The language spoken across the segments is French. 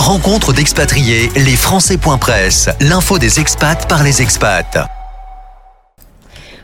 Rencontre d'expatriés, les Français.press, l'info des expats par les expats.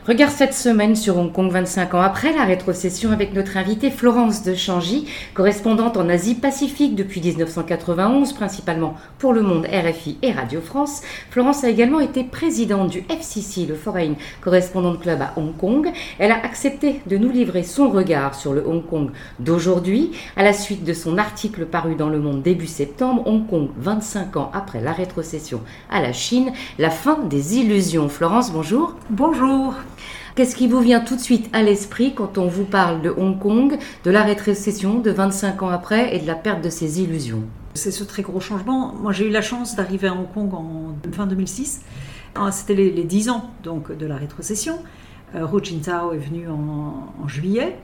Regarde cette semaine sur Hong Kong 25 ans après la rétrocession avec notre invitée Florence de Changy, correspondante en Asie-Pacifique depuis 1991, principalement pour Le Monde, RFI et Radio France. Florence a également été présidente du FCC, le Foreign Correspondent Club à Hong Kong. Elle a accepté de nous livrer son regard sur le Hong Kong d'aujourd'hui. À la suite de son article paru dans Le Monde début septembre, Hong Kong 25 ans après la rétrocession à la Chine, la fin des illusions. Florence, bonjour. Bonjour. Qu'est-ce qui vous vient tout de suite à l'esprit quand on vous parle de Hong Kong, de la rétrocession de 25 ans après et de la perte de ses illusions? C'est ce très gros changement. Moi, j'ai eu la chance d'arriver à Hong Kong en fin 2006. Ah, c'était les, 10 ans donc, de la rétrocession. Euh, Hu Jintao est venu en, juillet.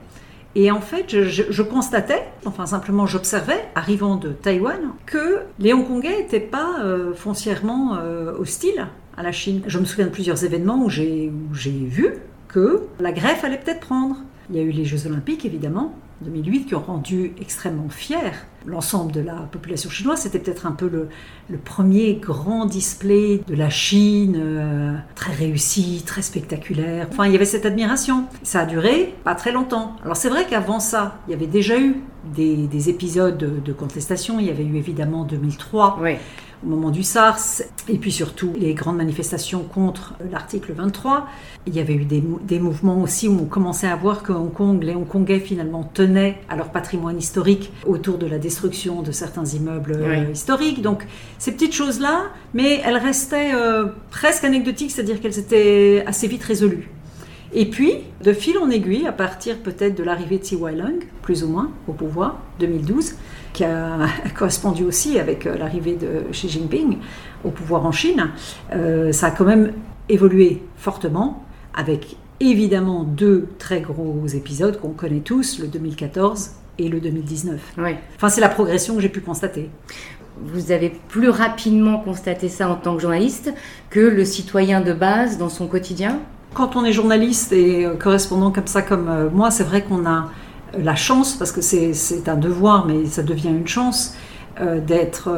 Et en fait, je, constatais, enfin simplement j'observais, arrivant de Taïwan, que les Hongkongais n'étaient pas euh, foncièrement euh, hostiles à la Chine. Je me souviens de plusieurs événements où j'ai vu que la greffe allait peut-être prendre. Il y a eu les Jeux Olympiques, évidemment, 2008, qui ont rendu extrêmement fier l'ensemble de la population chinoise. C'était peut-être un peu le, premier grand display de la Chine, euh, très réussi, très spectaculaire. Enfin, il y avait cette admiration. Ça a duré pas très longtemps. Alors c'est vrai qu'avant ça, il y avait déjà eu des, épisodes de, de, contestation. Il y avait eu évidemment 2003. Oui au moment du SARS, et puis surtout les grandes manifestations contre l'article 23. Il y avait eu des, mouvements aussi où on commençait à voir que Hong Kong, les Hongkongais finalement tenaient à leur patrimoine historique autour de la destruction de certains immeubles euh, historiques. Donc ces petites choses-là, mais elles restaient euh, presque anecdotiques, c'est-à-dire qu'elles étaient assez vite résolues. Et puis, de fil en aiguille, à partir peut-être de l'arrivée de Tsai Wai-lung, plus ou moins, au pouvoir, 2012, qui a correspondu aussi avec euh, l'arrivée de Xi Jinping au pouvoir en Chine, euh, ça a quand même évolué fortement, avec évidemment deux très gros épisodes qu'on connaît tous, le 2014 et le 2019. Oui. Enfin, c'est la progression que j'ai pu constater. Vous avez plus rapidement constaté ça en tant que journaliste que le citoyen de base dans son quotidien? Quand on est journaliste et euh, correspondant comme ça, comme euh, moi, c'est vrai qu'on a euh, la chance, parce que c'est un devoir, mais ça devient une chance, d'être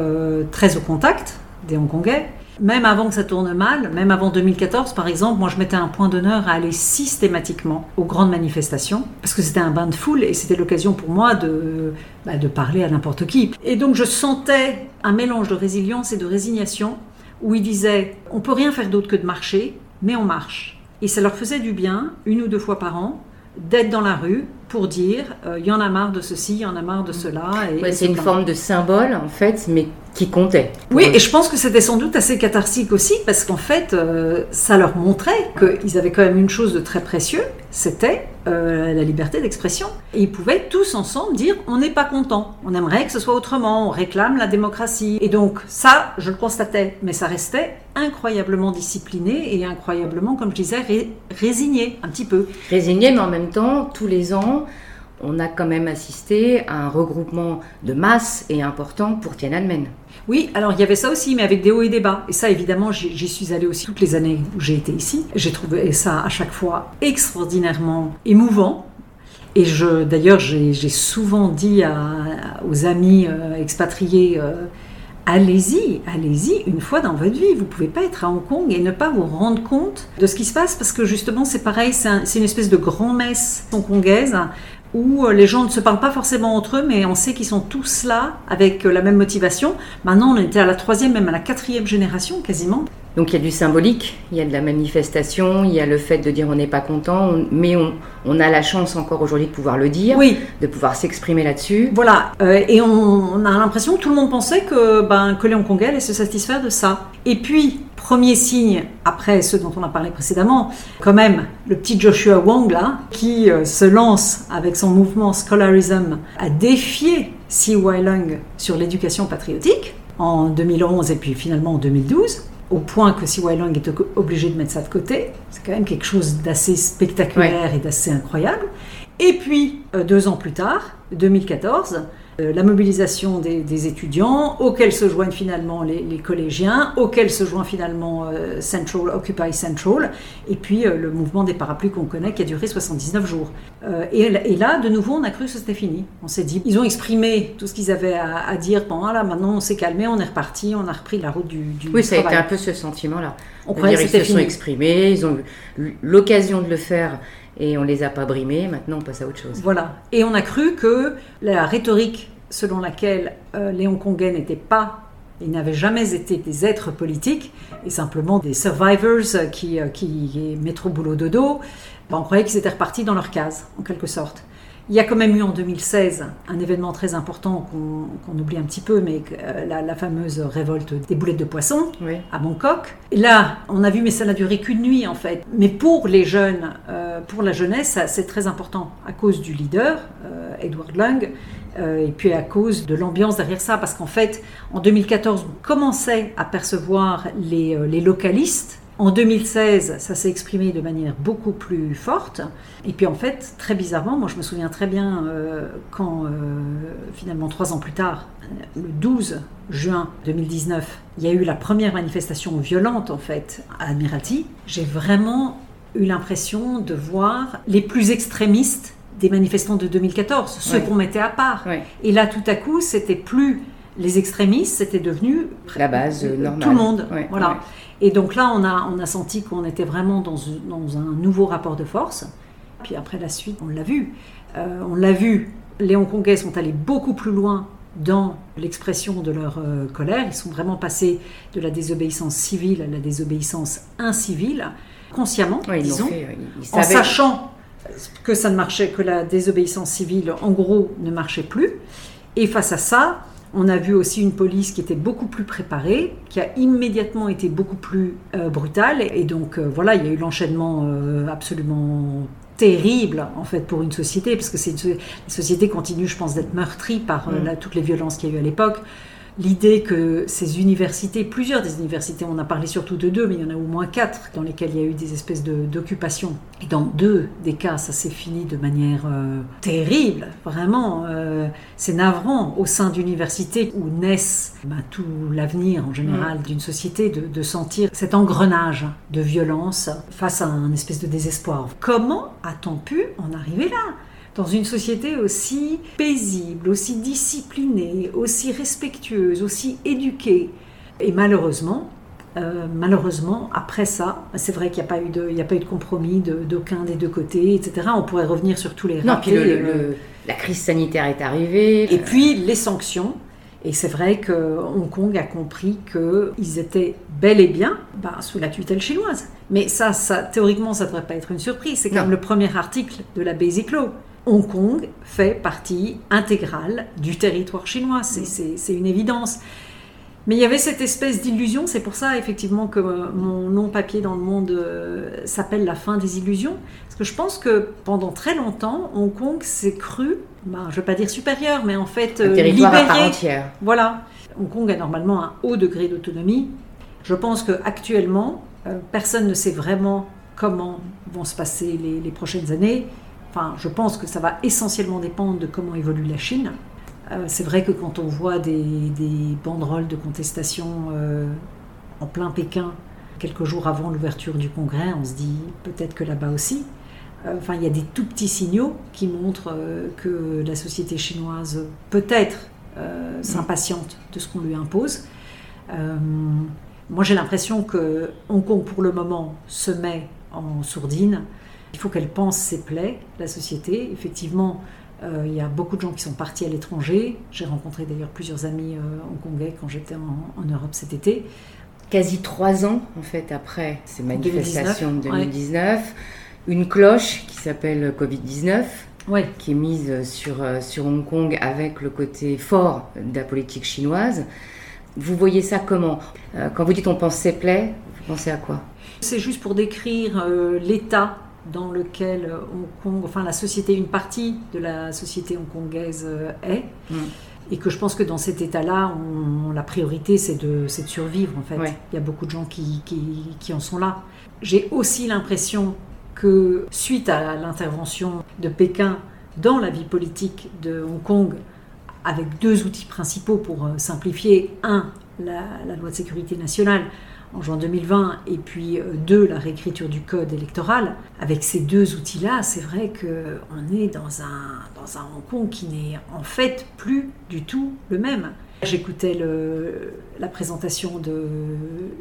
très au contact des Hongkongais. Même avant que ça tourne mal, même avant 2014 par exemple, moi je mettais un point d'honneur à aller systématiquement aux grandes manifestations, parce que c'était un bain de foule et c'était l'occasion pour moi de, bah, de parler à n'importe qui. Et donc je sentais un mélange de résilience et de résignation, où ils disaient, on peut rien faire d'autre que de marcher, mais on marche. Et ça leur faisait du bien, une ou deux fois par an, d'être dans la rue pour dire euh, il y en a marre de ceci, il y en a marre de cela. C'est une forme de symbole en fait, mais qui comptait. Oui, et je pense que c'était sans doute assez catharsique aussi parce qu'en fait, euh, ça leur montrait qu'ils avaient quand même une chose de très précieux, c'était euh, la liberté d'expression. Et ils pouvaient tous ensemble dire on n'est pas content, on aimerait que ce soit autrement, on réclame la démocratie. Et donc ça, je le constatais, mais ça restait incroyablement discipliné et incroyablement, comme je disais, résigné un petit peu. Résigné, mais en même temps, tous les ans, on a quand même assisté à un regroupement de masse et important pour Tiananmen. Oui, alors il y avait ça aussi, mais avec des hauts et des bas. Et ça, évidemment, j'y suis allée aussi toutes les années où j'ai été ici. J'ai trouvé ça à chaque fois extraordinairement émouvant. Et je, d'ailleurs, j'ai souvent dit aux amis euh, expatriés. Euh, allez-y, allez-y une fois dans votre vie. Vous pouvez pas être à Hong Kong et ne pas vous rendre compte de ce qui se passe parce que justement c'est pareil, c'est une espèce de grand-messe hongkongaise où euh, les gens ne se parlent pas forcément entre eux, mais on sait qu'ils sont tous là avec euh, la même motivation. Maintenant, on était à la troisième, même à la quatrième génération quasiment. Donc il y a du symbolique, il y a de la manifestation, il y a le fait de dire on n'est pas content, mais on, a la chance encore aujourd'hui de pouvoir le dire, oui. de pouvoir s'exprimer là-dessus. Voilà, euh, et on, a l'impression que tout le monde pensait que, ben, que les Hongkongais allaient se satisfaire de ça. Et puis, premier signe, après ceux dont on a parlé précédemment, quand même, le petit Joshua Wong, là, qui euh, se lance avec son mouvement Scholarism à défier Si Wai-lung sur l'éducation patriotique en 2011 et puis finalement en 2012 au point que Si Wai-lung est obligé de mettre ça de côté. C'est quand même quelque chose d'assez spectaculaire et d'assez incroyable. Et puis, euh, deux ans plus tard, 2014, euh, la mobilisation des, étudiants, auxquels se joignent finalement les, collégiens, auxquels se joint finalement euh, Central, Occupy Central, et puis euh, le mouvement des parapluies qu'on connaît qui a duré 79 jours. Et, là, de nouveau, on a cru que c'était fini. On s'est dit, ils ont exprimé tout ce qu'ils avaient à, dire. Bon, là, maintenant, on s'est calmé, on est reparti, on a repris la route du, du Oui, ça a été un peu ce sentiment-là. On croyait que c'était Ils se sont exprimés, ils ont eu l'occasion de le faire et on les a pas brimés. Maintenant, on passe à autre chose. Voilà. Et on a cru que la rhétorique selon laquelle euh, les Hongkongais n'étaient pas ils n'avaient jamais été des êtres politiques et simplement des survivors qui, euh, qui mettent au boulot dodo. Ben, on croyait qu'ils étaient repartis dans leur case, en quelque sorte. Il y a quand même eu en 2016 un événement très important qu'on oublie un petit peu, mais euh, la, fameuse révolte des boulettes de poisson à Bangkok. Et là, on a vu, mais ça n'a duré qu'une nuit en fait. Mais pour les jeunes, euh, pour la jeunesse, c'est très important à cause du leader, euh, Edward Lung, et puis à cause de l'ambiance derrière ça, parce qu'en fait, en 2014, on commençait à percevoir les, les localistes en 2016, ça s'est exprimé de manière beaucoup plus forte. Et puis en fait, très bizarrement, moi je me souviens très bien euh, quand euh, finalement trois ans plus tard, le 12 juin 2019, il y a eu la première manifestation violente en fait à Admiralty. J'ai vraiment eu l'impression de voir les plus extrémistes des manifestants de 2014, ceux qu'on mettait à part. Et là, tout à coup, c'était plus les extrémistes, c'était devenu la base normale. Tout le monde. voilà. Et donc là, on a, on a senti qu'on était vraiment dans, dans, un nouveau rapport de force. Puis après la suite, on l'a vu. Euh, on l'a vu, les Hongkongais sont allés beaucoup plus loin dans l'expression de leur euh, colère. Ils sont vraiment passés de la désobéissance civile à la désobéissance incivile, consciemment, disons, en sachant que ça ne marchait, que la désobéissance civile, en gros, ne marchait plus. Et face à ça, on a vu aussi une police qui était beaucoup plus préparée, qui a immédiatement été beaucoup plus euh, brutale. Et donc euh, voilà, il y a eu l'enchaînement euh, absolument terrible en fait pour une société, parce que c'est une, société continue, je pense, d'être meurtrie par mm. toutes les violences qu'il y a eu à l'époque l'idée que ces universités, plusieurs des universités, on a parlé surtout de deux, mais il y en a au moins quatre dans lesquelles il y a eu des espèces d'occupation. Et dans deux des cas, ça s'est fini de manière euh, terrible, vraiment. Euh, c'est navrant au sein d'universités où naissent ben, tout l'avenir en général d'une société de, de sentir cet engrenage de violence face à un espèce de désespoir. Comment a-t-on pu en arriver là? Dans une société aussi paisible, aussi disciplinée, aussi respectueuse, aussi éduquée. Et malheureusement, euh, malheureusement, après ça, c'est vrai qu'il n'y a, pas eu de, a pas eu de compromis d'aucun des deux côtés, etc. On pourrait revenir sur tous les non, puis la crise sanitaire est arrivée. Et puis les sanctions. Et c'est vrai que Hong Kong a compris qu'ils étaient bel et bien bah, sous la tutelle chinoise. Mais ça, ça théoriquement, ça ne devrait pas être une surprise. C'est comme le premier article de la Basic Law. Hong Kong fait partie intégrale du territoire chinois, c'est une évidence. Mais il y avait cette espèce d'illusion, c'est pour ça effectivement que mon nom papier dans le monde euh, s'appelle La fin des illusions, parce que je pense que pendant très longtemps, Hong Kong s'est cru, ben, je ne vais pas dire supérieur, mais en fait libéré. À part entière. Voilà. Hong Kong a normalement un haut degré d'autonomie. Je pense qu'actuellement, euh, personne ne sait vraiment comment vont se passer les prochaines années je pense que ça va essentiellement dépendre de comment évolue la Chine. Euh, c'est vrai que quand on voit des, banderoles de contestation euh, en plein Pékin, quelques jours avant l'ouverture du congrès, on se dit peut-être que là-bas aussi. Euh, enfin, il y a des tout petits signaux qui montrent que la société chinoise peut-être s'impatiente de ce qu'on lui impose. moi, j'ai l'impression que Hong Kong, pour le moment, se met en sourdine il faut qu'elle pense ses plaies, la société. Effectivement, il y a beaucoup de gens qui sont partis à l'étranger. J'ai rencontré d'ailleurs plusieurs amis euh, hongkongais quand j'étais en, Europe cet été. Quasi trois ans, en fait, après ces manifestations de 2019, une cloche qui s'appelle Covid-19, qui est mise sur, euh, sur Hong Kong avec le côté fort de la politique chinoise. Vous voyez ça comment? Quand vous dites on pense ses plaies, vous pensez à quoi? C'est juste pour décrire l'état dans lequel Hong Kong, enfin la société, une partie de la société hongkongaise euh, est. Mm. Et que je pense que dans cet état-là, la priorité, c'est de, de, survivre, en fait. Il y a beaucoup de gens qui, qui, en sont là. J'ai aussi l'impression que, suite à l'intervention de Pékin dans la vie politique de Hong Kong, avec deux outils principaux pour euh, simplifier. Un, la, la, loi de sécurité nationale en juin 2020, et puis euh, deux, la réécriture du code électoral. Avec ces deux outils-là, c'est vrai qu'on est dans un, Hong Kong qui n'est en fait plus du tout le même. J'écoutais la présentation de,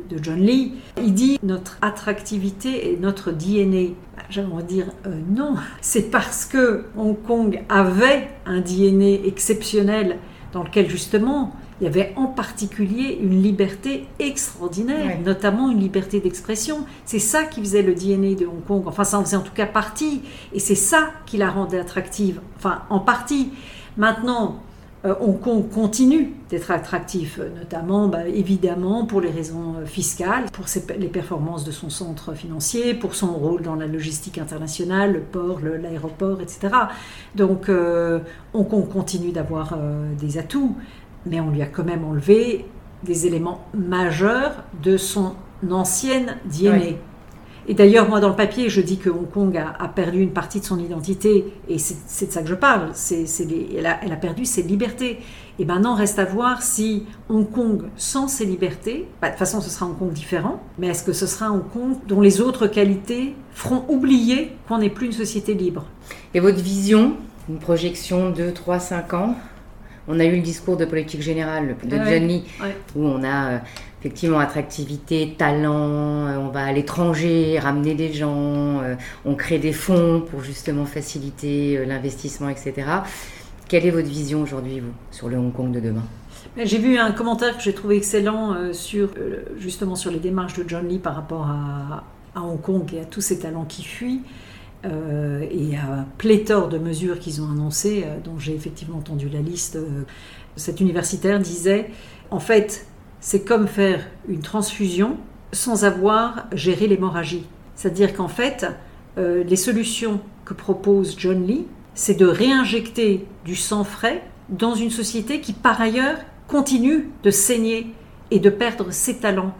de, John Lee. Il dit notre attractivité et notre DNA. J'aimerais dire euh, non, c'est parce que Hong Kong avait un DNA exceptionnel dans lequel justement il y avait en particulier une liberté extraordinaire, notamment une liberté d'expression. C'est ça qui faisait le DNA de Hong Kong. Enfin, ça en faisait en tout cas partie. Et c'est ça qui la rendait attractive. Enfin, en partie. Maintenant, euh, Hong Kong continue d'être attractif, notamment bah, évidemment pour les raisons euh, fiscales, pour les performances de son centre financier, pour son rôle dans la logistique internationale, le port, l'aéroport, etc. Donc euh, Hong Kong continue d'avoir des atouts, mais on lui a quand même enlevé des éléments majeurs de son ancienne DNA. Et d'ailleurs, moi, dans le papier, je dis que Hong Kong a, perdu une partie de son identité, et c'est de ça que je parle. Elle, a, elle, a, perdu ses libertés. Et maintenant, reste à voir si Hong Kong, sans ses libertés, bah, de toute façon, ce sera Hong Kong différent, mais est-ce que ce sera Hong Kong dont les autres qualités feront oublier qu'on n'est plus une société libre? Et votre vision, une projection de 3, 5 ans? On a eu le discours de politique générale de ah John Lee, où on a euh, effectivement attractivité, talent, euh, on va à l'étranger, ramener des gens, euh, on crée des fonds pour justement faciliter l'investissement, etc. Quelle est votre vision aujourd'hui, vous, sur le Hong Kong de demain? J'ai vu un commentaire que j'ai trouvé excellent sur justement sur les démarches de John Lee par rapport à, à Hong Kong et à tous ces talents qui fuient. Euh, et à pléthore de mesures qu'ils ont annoncées, euh, dont j'ai effectivement entendu la liste. Euh, cet universitaire disait, en fait, c'est comme faire une transfusion sans avoir géré l'hémorragie. C'est-à-dire qu'en fait, les solutions que propose John Lee, c'est de réinjecter du sang frais dans une société qui, par ailleurs, continue de saigner et de perdre ses talents.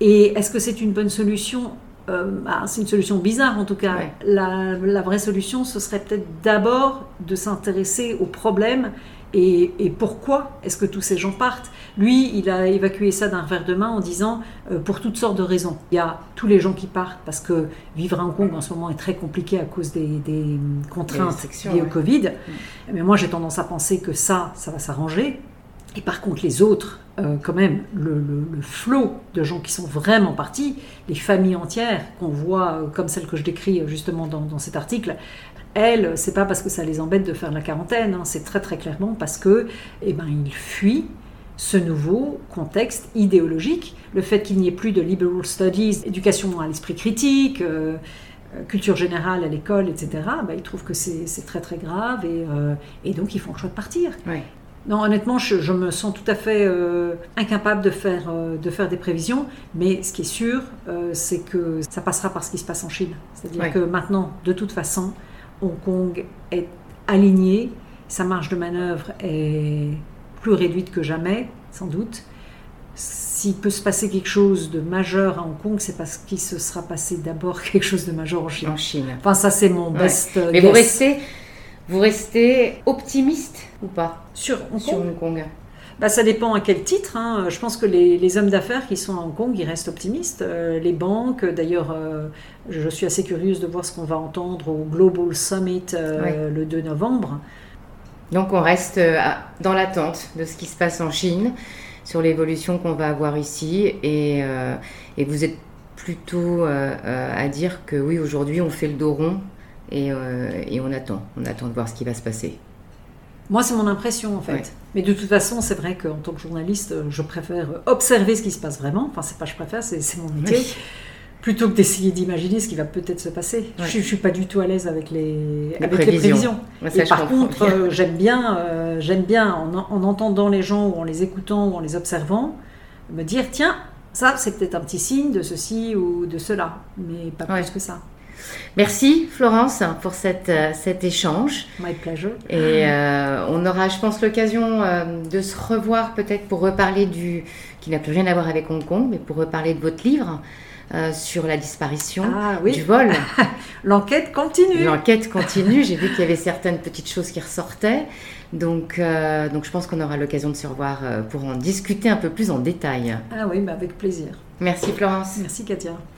Et est-ce que c'est une bonne solution? Euh, bah, c'est une solution bizarre en tout cas. La, vraie solution, ce serait peut-être d'abord de s'intéresser aux problèmes et, pourquoi est-ce que tous ces gens partent. Lui, il a évacué ça d'un revers de main en disant euh, pour toutes sortes de raisons. Il y a tous les gens qui partent parce que vivre à Hong Kong en ce moment est très compliqué à cause des, contraintes liées au Covid. Mais moi, j'ai tendance à penser que ça, ça va s'arranger. Et par contre, les autres, euh, quand même, le, flot de gens qui sont vraiment partis, les familles entières qu'on voit, euh, comme celles que je décris euh, justement dans, cet article, elles, c'est pas parce que ça les embête de faire la quarantaine, hein, c'est très très clairement parce que, eh ben, ils fuient ce nouveau contexte idéologique, le fait qu'il n'y ait plus de liberal studies, éducation à l'esprit critique. culture générale à l'école, etc., bah, ils trouvent que c'est très très grave et, et, donc ils font le choix de partir. Non, honnêtement, je, me sens tout à fait euh, incapable de faire, euh, de faire des prévisions, mais ce qui est sûr, euh, c'est que ça passera par ce qui se passe en Chine. C'est-à-dire que maintenant, de toute façon, Hong Kong est aligné, sa marge de manœuvre est plus réduite que jamais, sans doute. S'il peut se passer quelque chose de majeur à Hong Kong, c'est parce qu'il se sera passé d'abord quelque chose de majeur en Chine. En Chine. Enfin, ça, c'est mon best. Mais vous restez vous restez optimiste ou pas sur Hong Kong, bah, ça dépend à quel titre. Hein. Je pense que les, hommes d'affaires qui sont à Hong Kong, ils restent optimistes. Euh, les banques, d'ailleurs, euh, je suis assez curieuse de voir ce qu'on va entendre au Global Summit euh, le 2 novembre. Donc on reste dans l'attente de ce qui se passe en Chine, sur l'évolution qu'on va avoir ici. Et, et vous êtes plutôt à dire que oui, aujourd'hui, on fait le dos rond euh, et, on attend, on attend de voir ce qui va se passer. Moi, c'est mon impression en fait. Mais de toute façon, c'est vrai qu'en tant que journaliste, je préfère observer ce qui se passe vraiment. Enfin, c'est pas je préfère, c'est mon métier. Plutôt que d'essayer d'imaginer ce qui va peut-être se passer. Je, ne suis pas du tout à l'aise avec les, avec les prévisions. et par contre, euh, j'aime bien, euh, j'aime bien en, entendant les gens ou en les écoutant ou en les observant, me dire tiens, ça c'est peut-être un petit signe de ceci ou de cela, mais pas plus que ça. Merci Florence pour cette, euh, cet échange. My pleasure. Et euh, on aura, je pense, l'occasion euh, de se revoir peut-être pour reparler du, qui n'a plus rien à voir avec Hong Kong, mais pour reparler de votre livre. sur la disparition ah, oui. du vol. L'enquête continue. L'enquête continue. J'ai vu qu'il y avait certaines petites choses qui ressortaient. Donc, euh, donc je pense qu'on aura l'occasion de se revoir pour en discuter un peu plus en détail. Ah oui, mais avec plaisir. Merci Florence. Merci Katia.